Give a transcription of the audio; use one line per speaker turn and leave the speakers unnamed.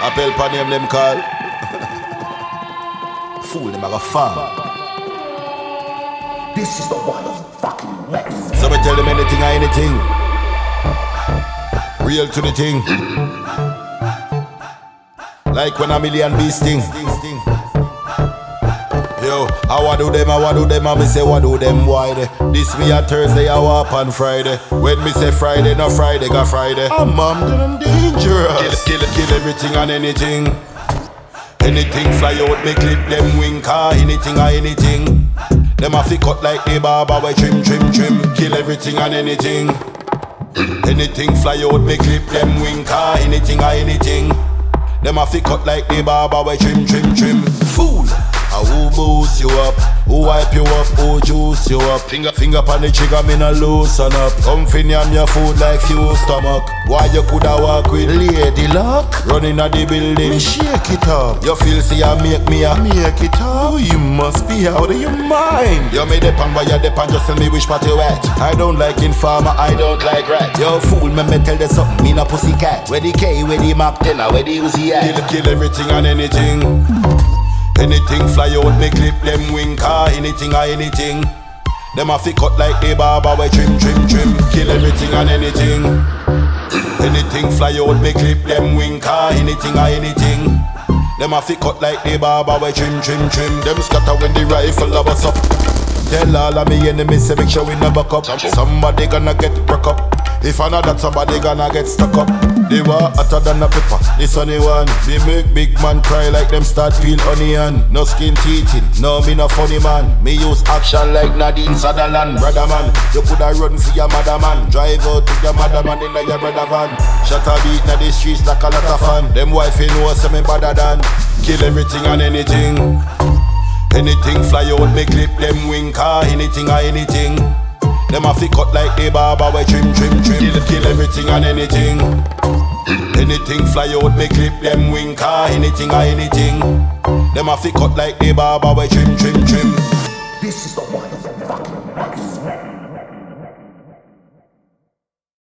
Appel pa name them call. Fool them a go farm.
This is the wild fucking west.
So me tell them anything or anything. Real to the thing. Like when a million bees sting. Yo, I wa do them, I wa do them, I me say what do them, why they? This me a Thursday, I walk on Friday. When me say Friday, no Friday, got Friday. I'm mom, dangerous. Kill, kill, kill everything and anything. Anything fly out, me clip them wing car, ah, anything or anything. Them a fi cut like the barber, we trim, trim, trim. Kill everything and anything. Anything fly out, me clip them wing car, ah, anything or anything. Them a fi cut like the barber, we trim, trim, trim. Fool. Who boost you up, who wipe you up, who juice you up. Finger, finger on the trigger, me no loosen up. Come fin yam your food like you stomach. Why you coulda walk with lady luck? Running at the building, me shake it up. You feel see I make me a make it up. You must be out of your mind. You made the pan where you depend, just tell me which part you at. I don't like informer, I don't like rat. Yo fool, me me tell you something, me no pussy cat. Where the K, where the Mac 10, where the Uzi at? Kill, kill everything and anything. Anything fly out, me clip them wing car, anything or anything. Them a fi cut like the barber, we trim, trim, trim. Kill everything and anything. Anything fly out, me clip them wing car, anything or anything. Them a fi cut like the barber, we trim, trim, trim. Them scatter when the rifle a bust up. Tell all of me enemies, say make sure we never up. Somebody gonna get broke up. If I know that somebody gonna get stuck up. They were hotter than a pepper. This only one. They make big man cry like them start peel onion. No skin teething. No, me no funny man. Me use action like Nadine Sutherland. Brother man, you coulda run for your mother man. Drive out to your mother man in your brother van. Shut a beat na the streets like a lot of fun. Them wife you know say me better than. Kill everything and anything. Anything fly out, me clip them wing car, anything or anything. Them a fi cut like the barber, we trim, trim, trim. Kill, kill everything and anything. Anything fly out, me clip them wing car, anything or anything. Them a fi cut like the barber, we trim, trim, trim.
This is the wild fucking west.